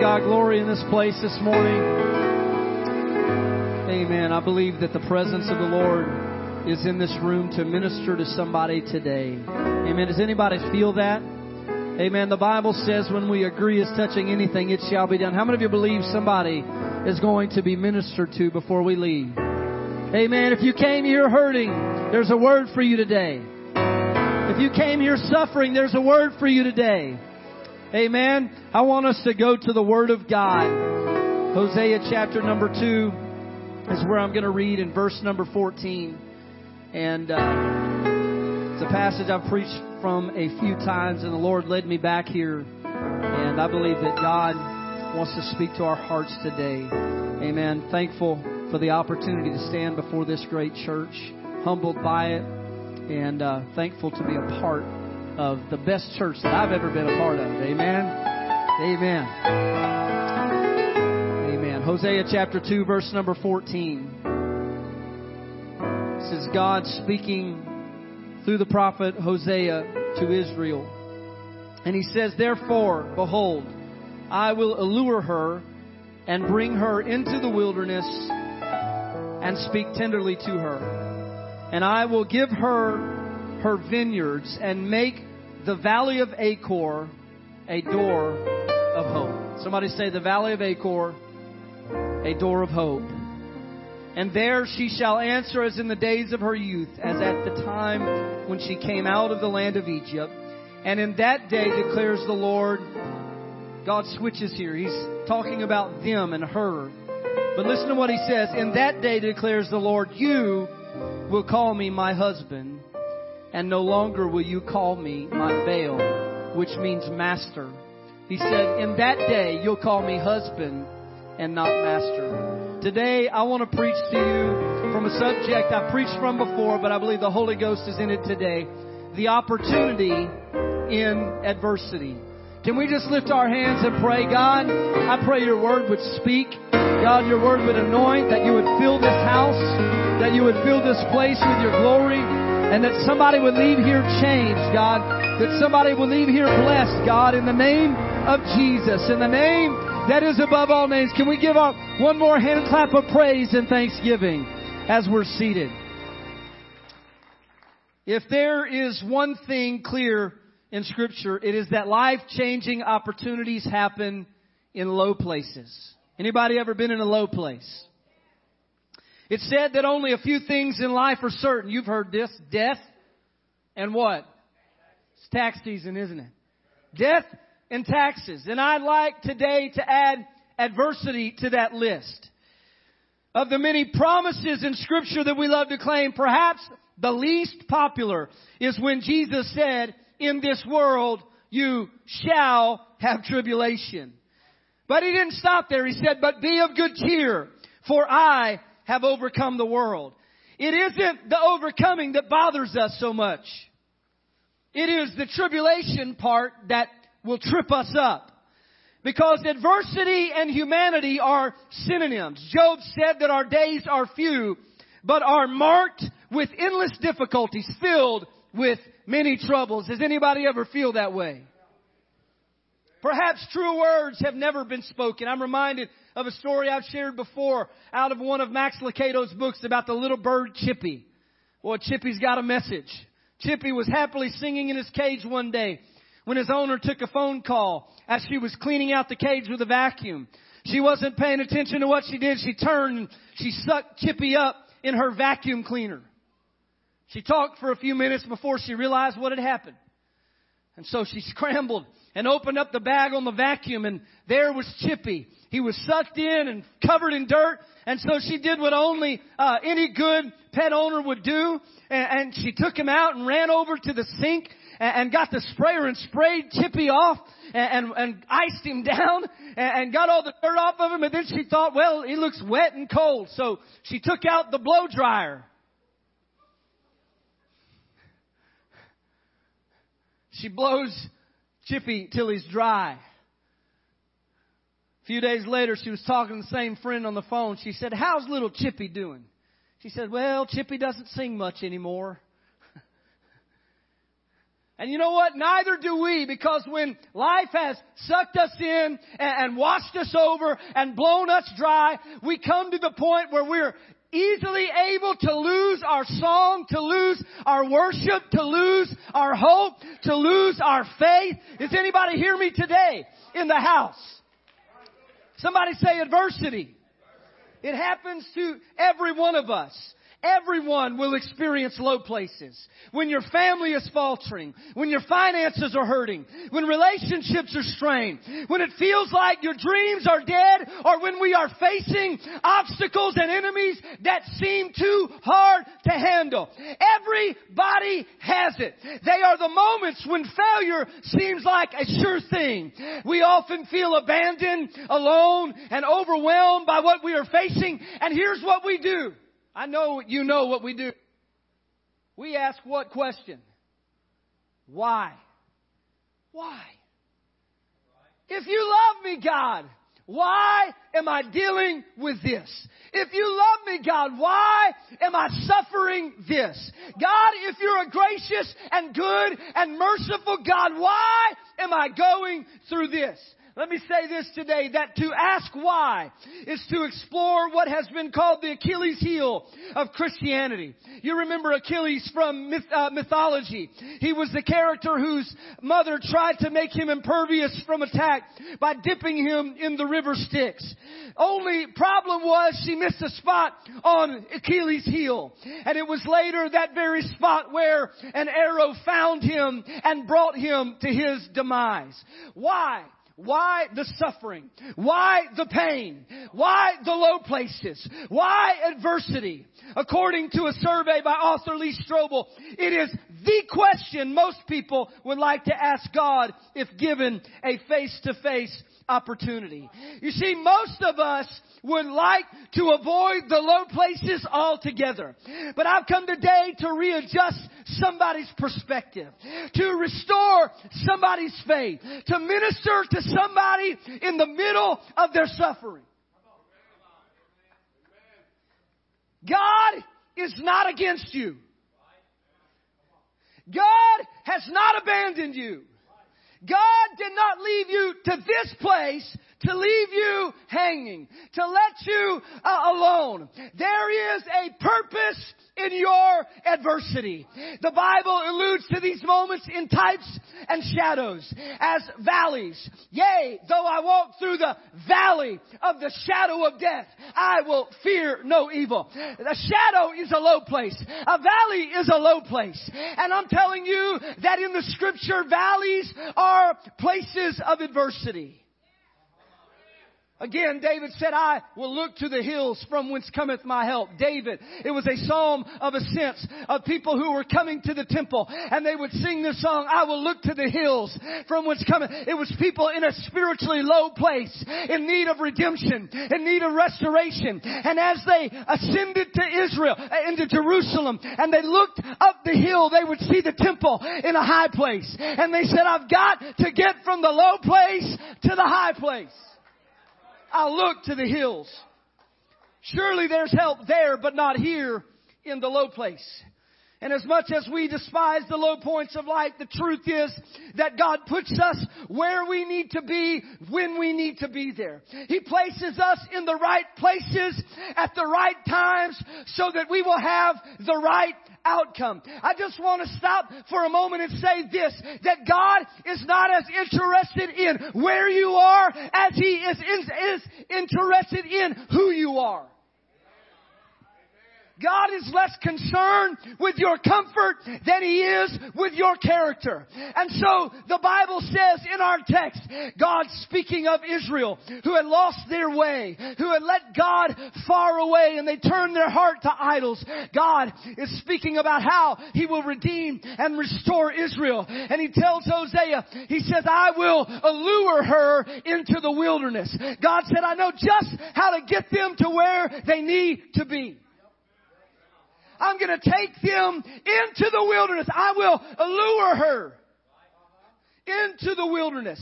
God glory in this place this morning. Amen. I believe that the presence of the Lord is in this room to minister to somebody today. Amen. Does anybody feel that? Amen. The Bible says when we agree as touching anything, it shall be done. How many of you believe somebody is going to be ministered to before we leave? Amen. If you came here hurting, there's a word for you today. If you came here suffering, there's a word for you today. Amen. I want us to go to the Word of God. Hosea chapter number 2 is where I'm going to read in verse number 14. And uh, it's a passage I've preached from a few times, and the Lord led me back here. And I believe that God wants to speak to our hearts today. Amen. Thankful for the opportunity to stand before this great church, humbled by it, and uh, thankful to be a part of the best church that I've ever been a part of. Amen. Amen. Amen. Hosea chapter 2, verse number 14. This is God speaking through the prophet Hosea to Israel. And he says, Therefore, behold, I will allure her and bring her into the wilderness and speak tenderly to her. And I will give her her vineyards and make the valley of Achor a door of hope. Somebody say, the valley of Achor, a door of hope. And there she shall answer as in the days of her youth, as at the time when she came out of the land of Egypt. And in that day declares the Lord, God switches here. He's talking about them and her. But listen to what he says. In that day declares the Lord, you will call me my husband and no longer will you call me my Baal, which means master. He said, In that day you'll call me husband and not master. Today I want to preach to you from a subject I've preached from before, but I believe the Holy Ghost is in it today. The opportunity in adversity. Can we just lift our hands and pray, God, I pray your word would speak. God, your word would anoint, that you would fill this house, that you would fill this place with your glory and that somebody would leave here changed, God. That somebody would leave here blessed, God, in the name of Jesus, in the name that is above all names. Can we give up one more hand clap of praise and thanksgiving as we're seated? If there is one thing clear in Scripture, it is that life-changing opportunities happen in low places. Anybody ever been in a low place? It said that only a few things in life are certain. You've heard this. Death and what? It's tax season, isn't it? Death and taxes. And I'd like today to add adversity to that list. Of the many promises in scripture that we love to claim, perhaps the least popular is when Jesus said, in this world you shall have tribulation. But he didn't stop there. He said, but be of good cheer, for I have overcome the world. It isn't the overcoming that bothers us so much. It is the tribulation part that will trip us up. Because adversity and humanity are synonyms. Job said that our days are few, but are marked with endless difficulties, filled with many troubles. Does anybody ever feel that way? Perhaps true words have never been spoken. I'm reminded of a story I've shared before out of one of Max Lucado's books about the little bird Chippy. Well, Chippy's got a message. Chippy was happily singing in his cage one day when his owner took a phone call as she was cleaning out the cage with a vacuum. She wasn't paying attention to what she did. She turned and she sucked Chippy up in her vacuum cleaner. She talked for a few minutes before she realized what had happened. And so she scrambled and opened up the bag on the vacuum and there was Chippy. He was sucked in and covered in dirt. And so she did what only uh, any good pet owner would do. And, and she took him out and ran over to the sink and, and got the sprayer and sprayed Chippy off and, and, and iced him down and, and got all the dirt off of him. And then she thought, well, he looks wet and cold. So she took out the blow dryer. She blows Chippy till he's dry. A few days later, she was talking to the same friend on the phone. She said, How's little Chippy doing? She said, Well, Chippy doesn't sing much anymore. And you know what? Neither do we because when life has sucked us in and, washed us over and blown us dry, we come to the point where we're easily able to lose our song, to lose our worship, to lose our hope, to lose our faith. Does anybody hear me today in the house? Somebody say adversity. It happens to every one of us. Everyone will experience low places. When your family is faltering, when your finances are hurting, when relationships are strained, when it feels like your dreams are dead, or when we are facing obstacles and enemies that seem too hard to handle. Everybody has it. They are the moments when failure seems like a sure thing. We often feel abandoned, alone, and overwhelmed by what we are facing, and here's what we do. I know you know what we do. We ask what question? Why? Why? If you love me, God, why am I dealing with this? If you love me, God, why am I suffering this? God, if you're a gracious and good and merciful God, why am I going through this? Let me say this today, that to ask why is to explore what has been called the Achilles heel of Christianity. You remember Achilles from myth, uh, mythology. He was the character whose mother tried to make him impervious from attack by dipping him in the river Styx. Only problem was she missed a spot on Achilles heel. And it was later that very spot where an arrow found him and brought him to his demise. Why? Why the suffering? Why the pain? Why the low places? Why adversity? According to a survey by author Lee Strobel, it is the question most people would like to ask God if given a face-to-face opportunity. You see, most of us would like to avoid the low places altogether. But I've come today to readjust somebody's perspective, to restore somebody's faith, to minister to somebody in the middle of their suffering. God is not against you. God has not abandoned you. God did not leave you to this place to leave you hanging, to let you uh, alone. There is a purpose in your adversity. The Bible alludes to these moments in types and shadows as valleys. Yea, though I walk through the valley of the shadow of death, I will fear no evil. The shadow is a low place. A valley is a low place. And I'm telling you that in the scripture, valleys are places of adversity. Again, David said, I will look to the hills from whence cometh my help. David, it was a psalm of ascents of people who were coming to the temple and they would sing this song, I will look to the hills from whence cometh. It was people in a spiritually low place, in need of redemption, in need of restoration. And as they ascended to Israel, uh, into Jerusalem, and they looked up the hill, they would see the temple in a high place. And they said, I've got to get from the low place to the high place. I look to the hills. Surely there's help there, but not here in the low place. And as much as we despise the low points of life, the truth is that God puts us where we need to be when we need to be there. He places us in the right places at the right times so that we will have the right outcome. I just want to stop for a moment and say this, that God is not as interested in where you are as He is, is, is interested in who you are. God is less concerned with your comfort than He is with your character. And so the Bible says in our text, God speaking of Israel who had lost their way, who had let God far away and they turned their heart to idols. God is speaking about how He will redeem and restore Israel. And He tells Hosea, He says, I will allure her into the wilderness. God said, I know just how to get them to where they need to be. I'm going to take them into the wilderness. I will allure her into the wilderness.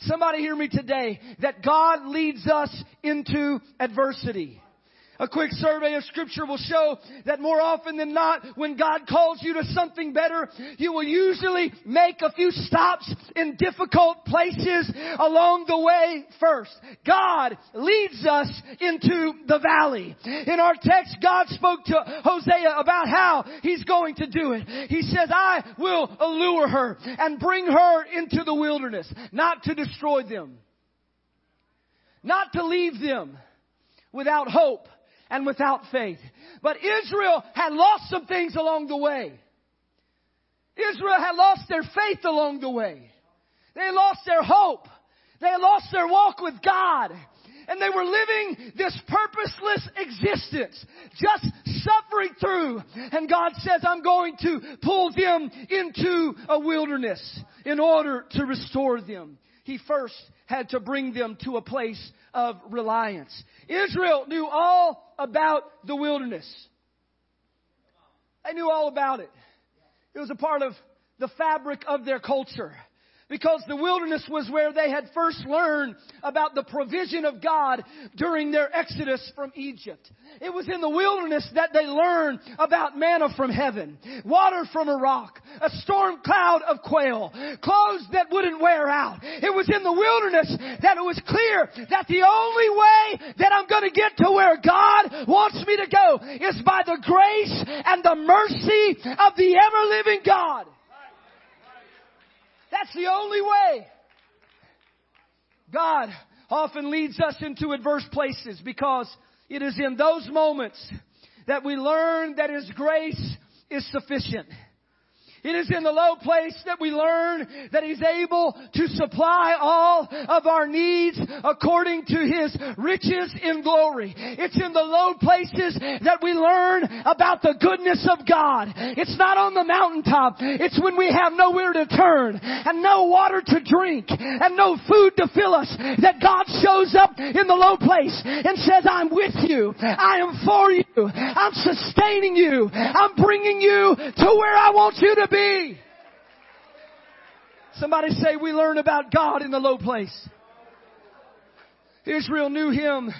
Somebody hear me today that God leads us into adversity. A quick survey of scripture will show that more often than not, when God calls you to something better, you will usually make a few stops in difficult places along the way first. God leads us into the valley. In our text, God spoke to Hosea about how He's going to do it. He says, I will allure her and bring her into the wilderness, not to destroy them, not to leave them without hope and without faith. But Israel had lost some things along the way. Israel had lost their faith along the way. They lost their hope. They lost their walk with God. And they were living this purposeless existence, just suffering through. And God says, I'm going to pull them into a wilderness in order to restore them. He first had to bring them to a place of reliance. Israel knew all about the wilderness. They knew all about it. It was a part of the fabric of their culture because the wilderness was where they had first learned about the provision of God during their exodus from Egypt. It was in the wilderness that they learned about manna from heaven, water from a rock, a storm cloud of quail, clothes that wouldn't wear out. It was in the wilderness that it was clear that the only way that I'm going to get to where God wants me to go is by the grace and the mercy of the ever living God. That's the only way. God often leads us into adverse places because it is in those moments that we learn that His grace is sufficient. It is in the low place that we learn that He's able to supply all of our needs according to His riches in glory. It's in the low places that we learn about the goodness of God. It's not on the mountaintop. It's when we have nowhere to turn and no water to drink and no food to fill us that God shows up in the low place and says, I'm with you. I am for you. I'm sustaining you. I'm bringing you to where I want you to be. Somebody say we learn about God in the low place. Israel knew him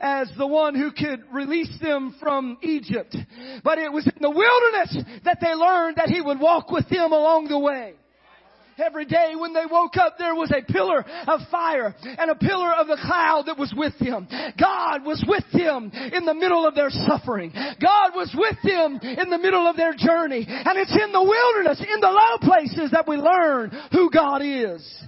as the one who could release them from Egypt. But it was in the wilderness that they learned that he would walk with them along the way. Every day when they woke up, there was a pillar of fire and a pillar of the cloud that was with them. God was with them in the middle of their suffering. God was with them in the middle of their journey. And it's in the wilderness, in the low places that we learn who God is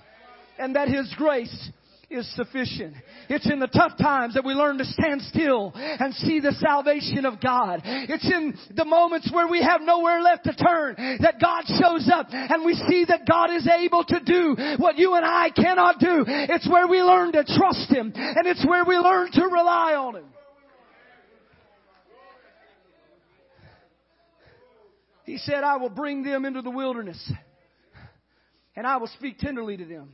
and that His grace is sufficient. It's in the tough times that we learn to stand still and see the salvation of God. It's in the moments where we have nowhere left to turn that God shows up and we see that God is able to do what you and I cannot do. It's where we learn to trust Him and it's where we learn to rely on Him. He said, I will bring them into the wilderness and I will speak tenderly to them.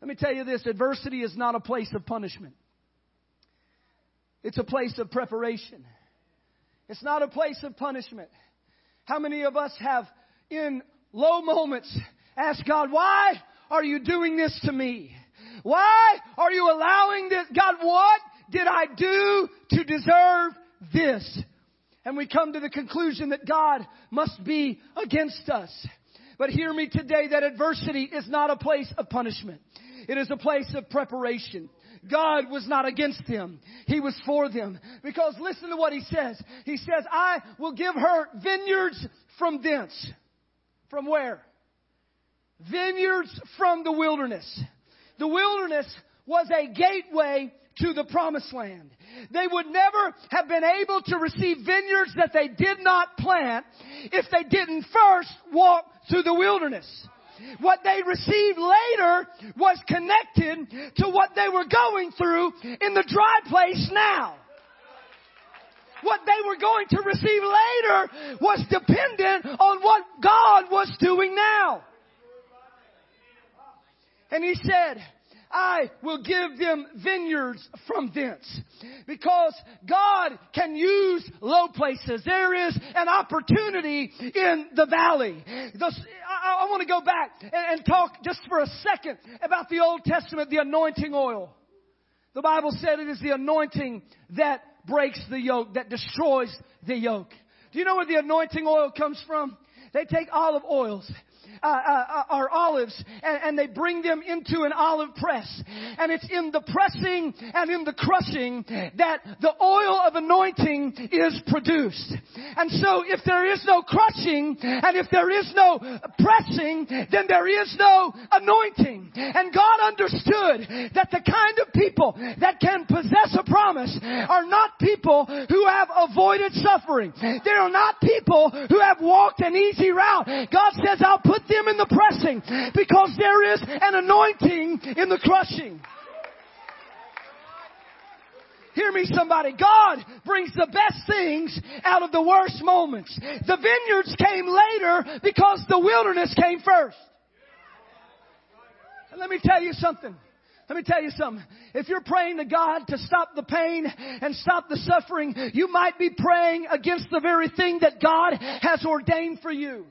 Let me tell you this adversity is not a place of punishment, it's a place of preparation. It's not a place of punishment. How many of us have, in low moments, asked God, Why are you doing this to me? Why are you allowing this? God, what did I do to deserve this? And we come to the conclusion that God must be against us. But hear me today that adversity is not a place of punishment. It is a place of preparation. God was not against them. He was for them. Because listen to what he says. He says, I will give her vineyards from thence. From where? Vineyards from the wilderness. The wilderness was a gateway to the promised land. They would never have been able to receive vineyards that they did not plant if they didn't first walk through the wilderness. What they received later was connected to what they were going through in the dry place now. What they were going to receive later was dependent on what God was doing now. And he said, I will give them vineyards from thence. Because God can use low places. There is an opportunity in the valley. I, want to go back and talk just for a second about the Old Testament, the anointing oil. The Bible said it is the anointing that breaks the yoke, that destroys the yoke. Do you know where the anointing oil comes from? They take olive oils uh, uh, uh olives and, and, they bring them into an olive press. And it's in the pressing and in the crushing that the oil of anointing is produced. And so if there is no crushing and if there is no pressing, then there is no anointing. And God understood that the kind of people that can possess a promise are not people who have avoided suffering. They are not people who have walked an easy route. God says, I'll put them in the pressing because there is an anointing in the crushing. Hear me somebody. God brings the best things out of the worst moments. The vineyards came later because the wilderness came first. And let me tell you something. Let me tell you something. If you're praying to God to stop the pain and stop the suffering, you might be praying against the very thing that God has ordained for you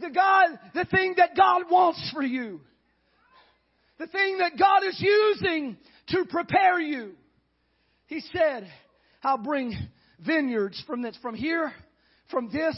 the God, the thing that God wants for you. The thing that God is using to prepare you. He said, I'll bring vineyards from this, from here, from this,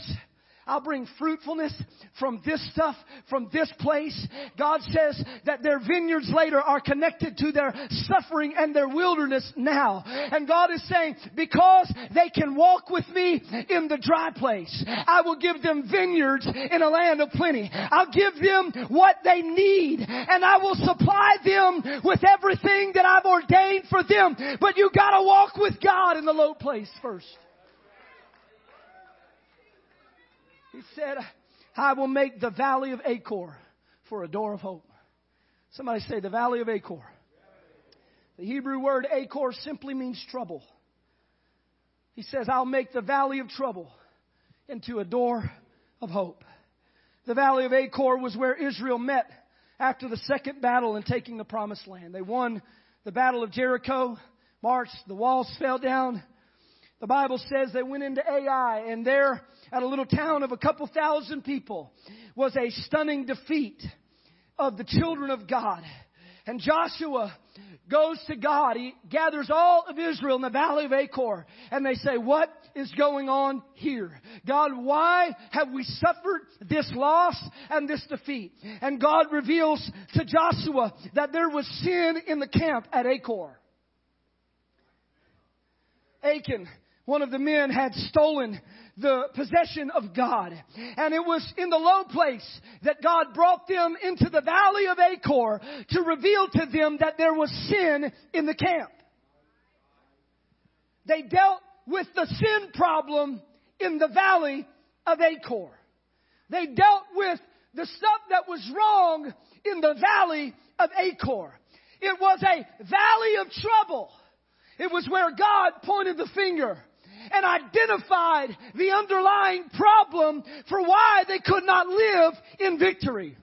I'll bring fruitfulness from this stuff, from this place. God says that their vineyards later are connected to their suffering and their wilderness now. And God is saying, because they can walk with me in the dry place, I will give them vineyards in a land of plenty. I'll give them what they need and I will supply them with everything that I've ordained for them. But you gotta walk with God in the low place first. He said, I will make the valley of Achor for a door of hope. Somebody say the valley of Achor. The Hebrew word Achor simply means trouble. He says, I'll make the valley of trouble into a door of hope. The valley of Achor was where Israel met after the second battle in taking the promised land. They won the battle of Jericho, marched, the walls fell down. The Bible says they went into Ai and there at a little town of a couple thousand people was a stunning defeat of the children of God. And Joshua goes to God. He gathers all of Israel in the valley of Achor and they say, what is going on here? God, why have we suffered this loss and this defeat? And God reveals to Joshua that there was sin in the camp at Achor. Achan, one of the men had stolen the possession of God. And it was in the low place that God brought them into the valley of Achor to reveal to them that there was sin in the camp. They dealt with the sin problem in the valley of Achor. They dealt with the stuff that was wrong in the valley of Achor. It was a valley of trouble. It was where God pointed the finger and identified the underlying problem for why they could not live in victory.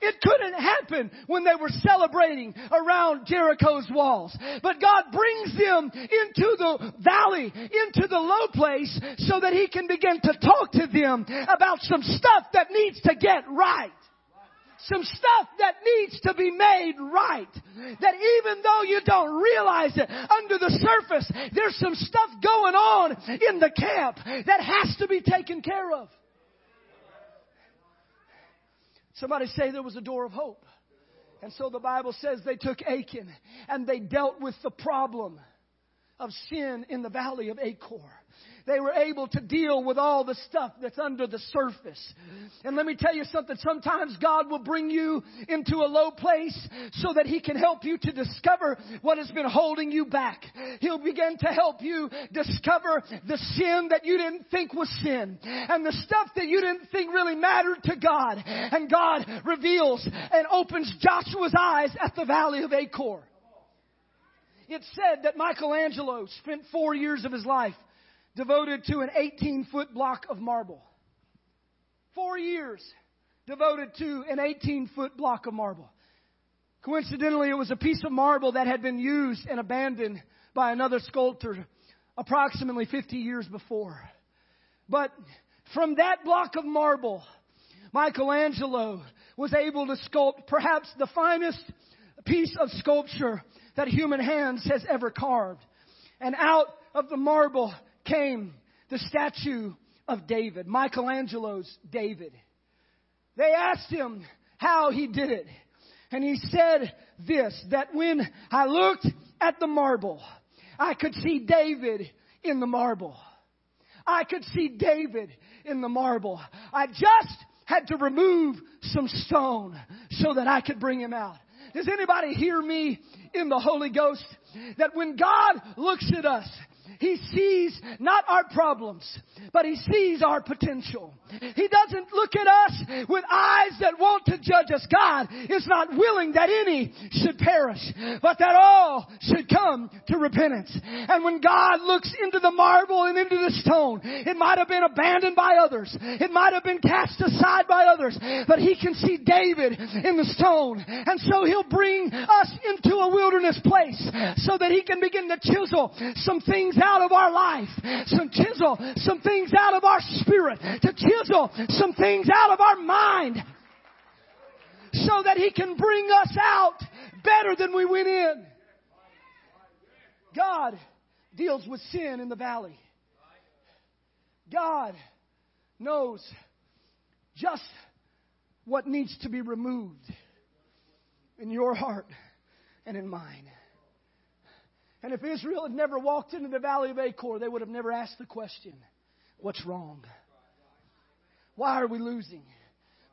It couldn't happen when they were celebrating around Jericho's walls. But God brings them into the valley, into the low place, so that He can begin to talk to them about some stuff that needs to get right some stuff that needs to be made right. That even though you don't realize it under the surface, there's some stuff going on in the camp that has to be taken care of. Somebody say there was a door of hope. And so the Bible says they took Achan and they dealt with the problem of sin in the valley of Achor. They were able to deal with all the stuff that's under the surface. And let me tell you something. Sometimes God will bring you into a low place so that He can help you to discover what has been holding you back. He'll begin to help you discover the sin that you didn't think was sin and the stuff that you didn't think really mattered to God. And God reveals and opens Joshua's eyes at the valley of Achor. It's said that Michelangelo spent four years of his life devoted to an 18 foot block of marble. Four years devoted to an 18 foot block of marble. Coincidentally, it was a piece of marble that had been used and abandoned by another sculptor approximately 50 years before. But from that block of marble, Michelangelo was able to sculpt perhaps the finest piece of sculpture that human hands has ever carved. And out of the marble came the statue of David, Michelangelo's David. They asked him how he did it. And he said this, that when I looked at the marble, I could see David in the marble. I could see David in the marble. I just had to remove some stone so that I could bring him out. Does anybody hear me in the Holy Ghost? That when God looks at us, he sees not our problems, but He sees our potential. He doesn't look at us with eyes that want to judge us. God is not willing that any should perish, but that all should come to repentance. And when God looks into the marble and into the stone, it might have been abandoned by others. It might have been cast aside by others, but He can see David in the stone. And so He'll bring us into a wilderness place so that He can begin to chisel some things out of our life, some chisel some things out of our spirit, to chisel some things out of our mind, so that He can bring us out better than we went in. God deals with sin in the valley. God knows just what needs to be removed in your heart and in mine. And if Israel had never walked into the valley of Achor, they would have never asked the question, What's wrong? Why are we losing?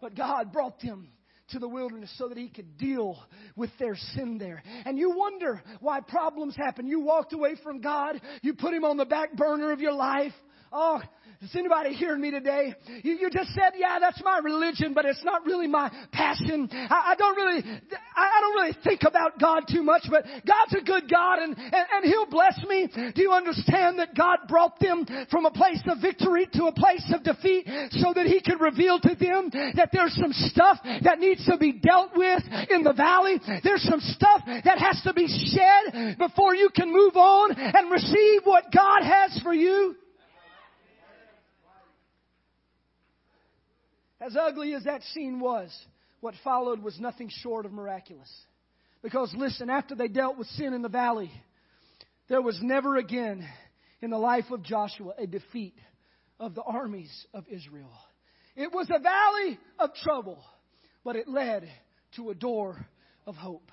But God brought them to the wilderness so that He could deal with their sin there. And you wonder why problems happen. You walked away from God, you put Him on the back burner of your life. Oh, is anybody hearing me today? You, you just said, yeah, that's my religion, but it's not really my passion. I, I don't really, I, I don't really think about God too much, but God's a good God and, and, and He'll bless me. Do you understand that God brought them from a place of victory to a place of defeat so that He could reveal to them that there's some stuff that needs to be dealt with in the valley. There's some stuff that has to be shed before you can move on and receive what God has for you. As ugly as that scene was, what followed was nothing short of miraculous. Because listen, after they dealt with sin in the valley, there was never again in the life of Joshua a defeat of the armies of Israel. It was a valley of trouble, but it led to a door of hope.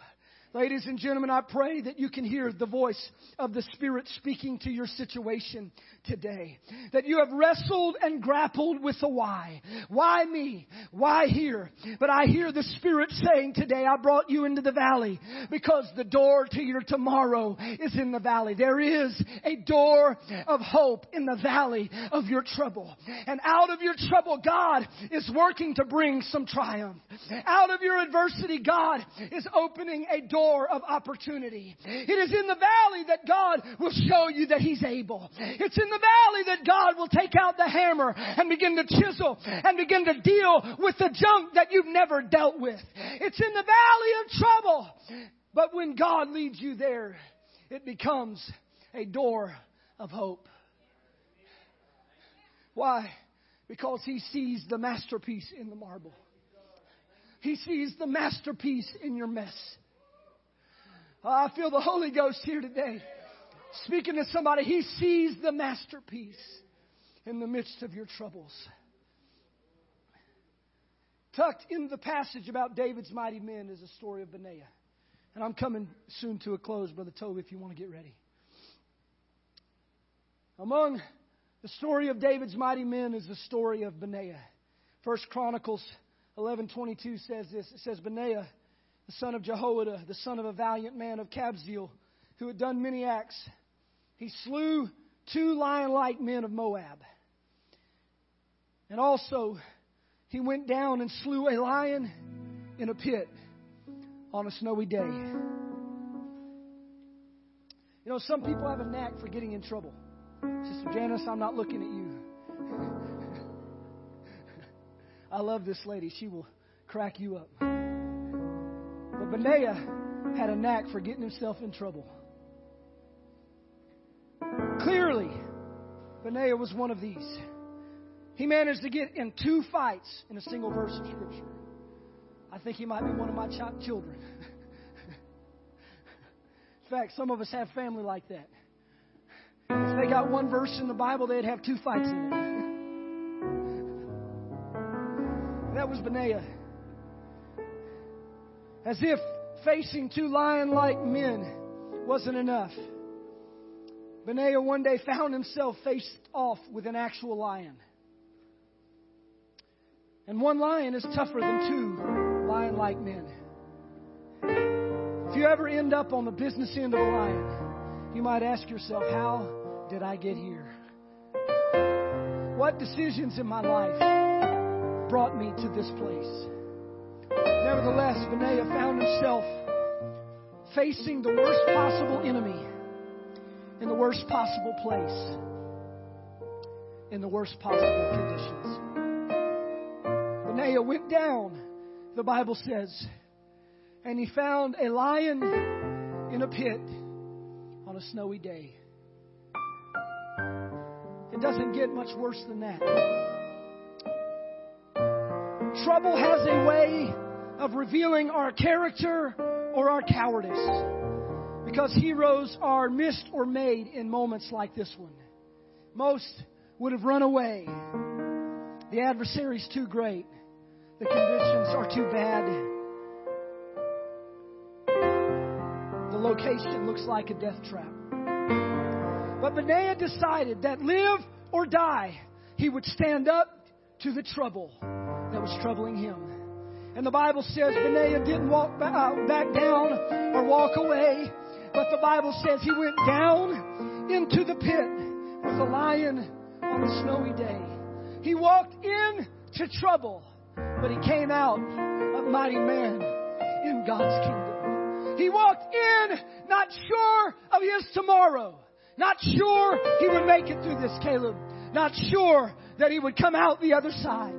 Ladies and gentlemen, I pray that you can hear the voice of the Spirit speaking to your situation today. That you have wrestled and grappled with the why. Why me? Why here? But I hear the Spirit saying today, I brought you into the valley because the door to your tomorrow is in the valley. There is a door of hope in the valley of your trouble. And out of your trouble, God is working to bring some triumph. Out of your adversity, God is opening a door door of opportunity. It is in the valley that God will show you that He's able. It's in the valley that God will take out the hammer and begin to chisel and begin to deal with the junk that you've never dealt with. It's in the valley of trouble. But when God leads you there, it becomes a door of hope. Why? Because He sees the masterpiece in the marble. He sees the masterpiece in your mess. Oh, I feel the Holy Ghost here today. Speaking to somebody, He sees the masterpiece in the midst of your troubles. Tucked in the passage about David's mighty men is a story of Benaiah. And I'm coming soon to a close, Brother Toby, if you want to get ready. Among the story of David's mighty men is the story of Benaiah. First Chronicles 11:22 says this. It says Benaiah the son of Jehoiada, the son of a valiant man of Kabzeel, who had done many acts. He slew two lion like men of Moab. And also, he went down and slew a lion in a pit on a snowy day. You know, some people have a knack for getting in trouble. Sister Janice, I'm not looking at you. I love this lady. She will crack you up. Benaiah had a knack for getting himself in trouble. Clearly, Benaiah was one of these. He managed to get in two fights in a single verse of Scripture. I think he might be one of my children. in fact, some of us have family like that. If they got one verse in the Bible, they'd have two fights in it. that was Benaiah. As if facing two lion like men wasn't enough. Benaiah one day found himself faced off with an actual lion. And one lion is tougher than two lion like men. If you ever end up on the business end of a lion, you might ask yourself, How did I get here? What decisions in my life brought me to this place? Nevertheless, Benaiah found himself facing the worst possible enemy in the worst possible place, in the worst possible conditions. Benaiah went down, the Bible says, and he found a lion in a pit on a snowy day. It doesn't get much worse than that. Trouble has a way of revealing our character or our cowardice. Because heroes are missed or made in moments like this one. Most would have run away. The adversary's too great. The conditions are too bad. The location looks like a death trap. But Benaiah decided that live or die, he would stand up to the trouble that was troubling him. And the Bible says Benaiah didn't walk uh, back down or walk away. But the Bible says he went down into the pit with a lion on a snowy day. He walked into trouble, but he came out a mighty man in God's kingdom. He walked in not sure of his tomorrow, not sure he would make it through this, Caleb, not sure that he would come out the other side.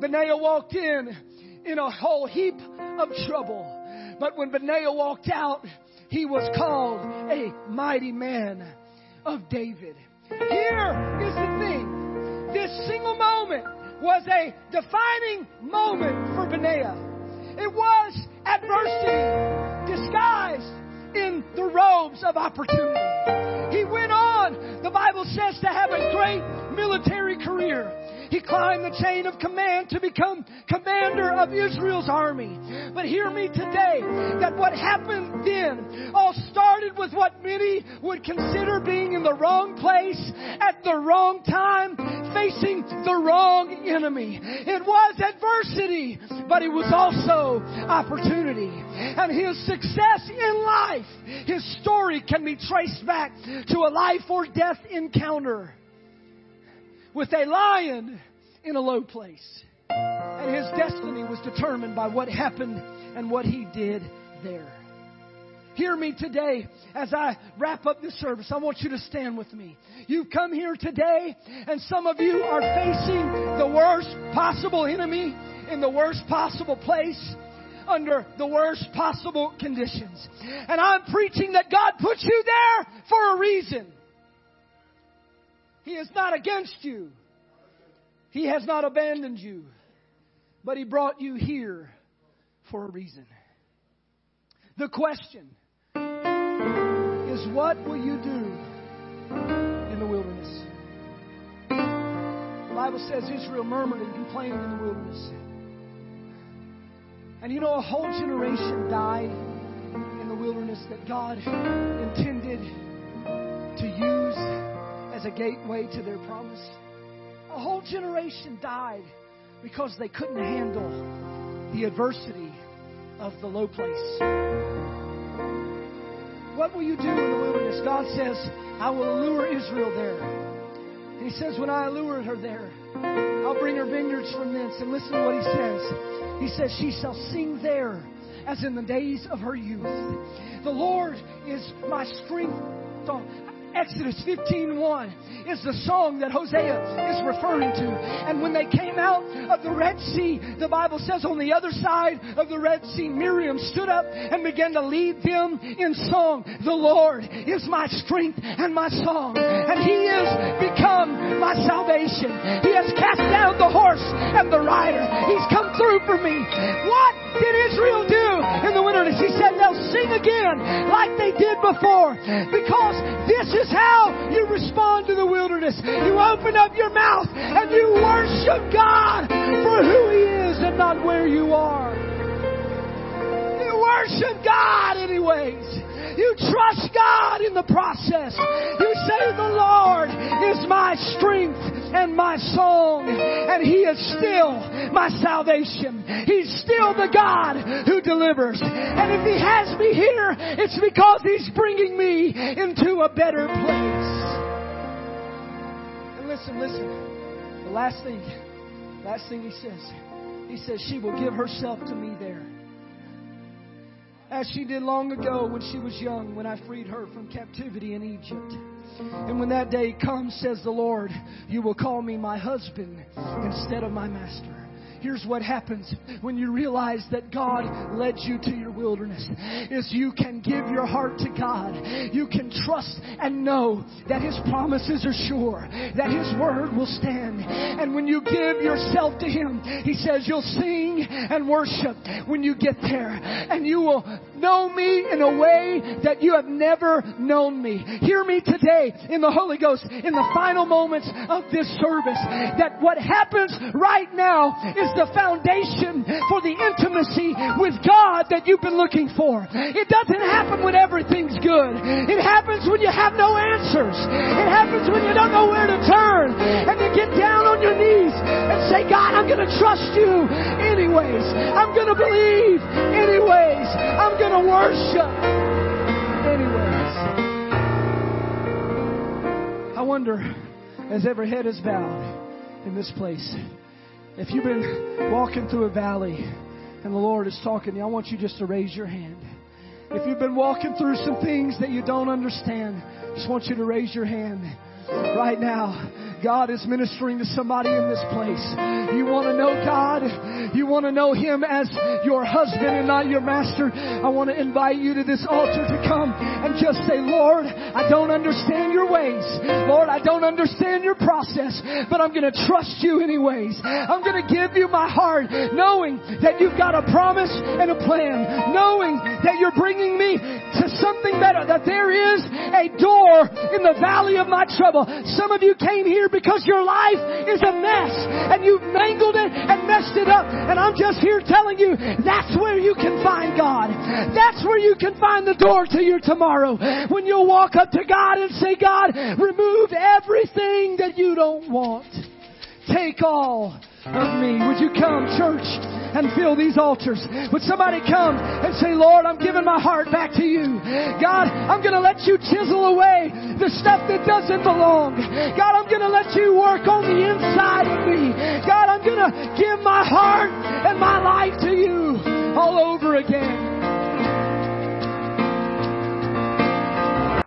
Benaiah walked in in a whole heap of trouble. But when Benaiah walked out, he was called a mighty man of David. Here is the thing. This single moment was a defining moment for Benaiah. It was adversity disguised in the robes of opportunity. He went on, the Bible says, to have a great military career. He climbed the chain of command to become commander of Israel's army. But hear me today that what happened then all started with what many would consider being in the wrong place at the wrong time, facing the wrong enemy. It was adversity, but it was also opportunity. And his success in life, his story can be traced back to a life or death encounter with a lion in a low place. And his destiny was determined by what happened and what he did there. Hear me today as I wrap up this service. I want you to stand with me. You've come here today, and some of you are facing the worst possible enemy in the worst possible place under the worst possible conditions. And I'm preaching that God put you there for a reason. He is not against you. He has not abandoned you. But He brought you here for a reason. The question is what will you do in the wilderness? The Bible says Israel murmured and complained in the wilderness. And you know, a whole generation died in the wilderness that God intended to use a gateway to their promise. A whole generation died because they couldn't handle the adversity of the low place. What will you do in the wilderness? God says, I will allure Israel there. And He says, when I allure her there, I'll bring her vineyards from thence. And listen to what He says. He says, She shall sing there as in the days of her youth. The Lord is my strength. Exodus 15:1 is the song that Hosea is referring to. And when they came out of the Red Sea, the Bible says on the other side of the Red Sea, Miriam stood up and began to lead them in song. The Lord is my strength and my song, and He has become my salvation. He has cast down the horse and the rider. He's come through for me. What did Israel do in the wilderness. He said they'll sing again like they did before because this is how you respond to the wilderness. You open up your mouth and you worship God for who He is and not where you are. You worship God anyways. You trust God in the process. You say, The Lord is my strength and my song, and He is still my salvation. He's still the God who delivers. And if He has me here, it's because He's bringing me into a better place. And listen, listen. The last thing, last thing He says, He says, She will give herself to me there as she did long ago when she was young, when I freed her from captivity in Egypt. And when that day comes, says the Lord, you will call me my husband instead of my master. Here's what happens when you realize that God led you to your wilderness is you can give your heart to God. You can trust and know that His promises are sure, that His word will stand. And when you give yourself to Him, He says you'll sing and worship when you get there. And you will know me in a way that you have never known me. Hear me today in the Holy Ghost in the final moments of this service that what happens right now is the foundation for the intimacy with God that you've been looking for. It doesn't happen when everything's good. It happens when you have no answers. It happens when you don't know where to turn. And you get down on your knees and say, God, I'm going to trust you anyways. I'm going to believe anyways. I'm going to worship anyways. I wonder, as every head is bowed in this place, if you've been walking through a valley and the Lord is talking to you, I want you just to raise your hand. If you've been walking through some things that you don't understand, I just want you to raise your hand right now. God is ministering to somebody in this place. You want to know God? You want to know Him as your husband and not your master? I want to invite you to this altar to come and just say, Lord, I don't understand your ways. Lord, I don't understand your process, but I'm going to trust you anyways. I'm going to give you my heart, knowing that you've got a promise and a plan, knowing that you're bringing me to something better, that there is a door in the valley of my trouble. Some of you came here because your life is a mess and you've mangled it and messed it up. And I'm just here telling you that's where you can find God. That's where you can find the door to your tomorrow. When you'll walk up to God and say, God, remove everything that you don't want. Take all of me. Would you come, church? And fill these altars. Would somebody come and say, Lord, I'm giving my heart back to you. God, I'm going to let you chisel away the stuff that doesn't belong. God, I'm going to let you work on the inside of me. God, I'm going to give my heart and my life to you all over again.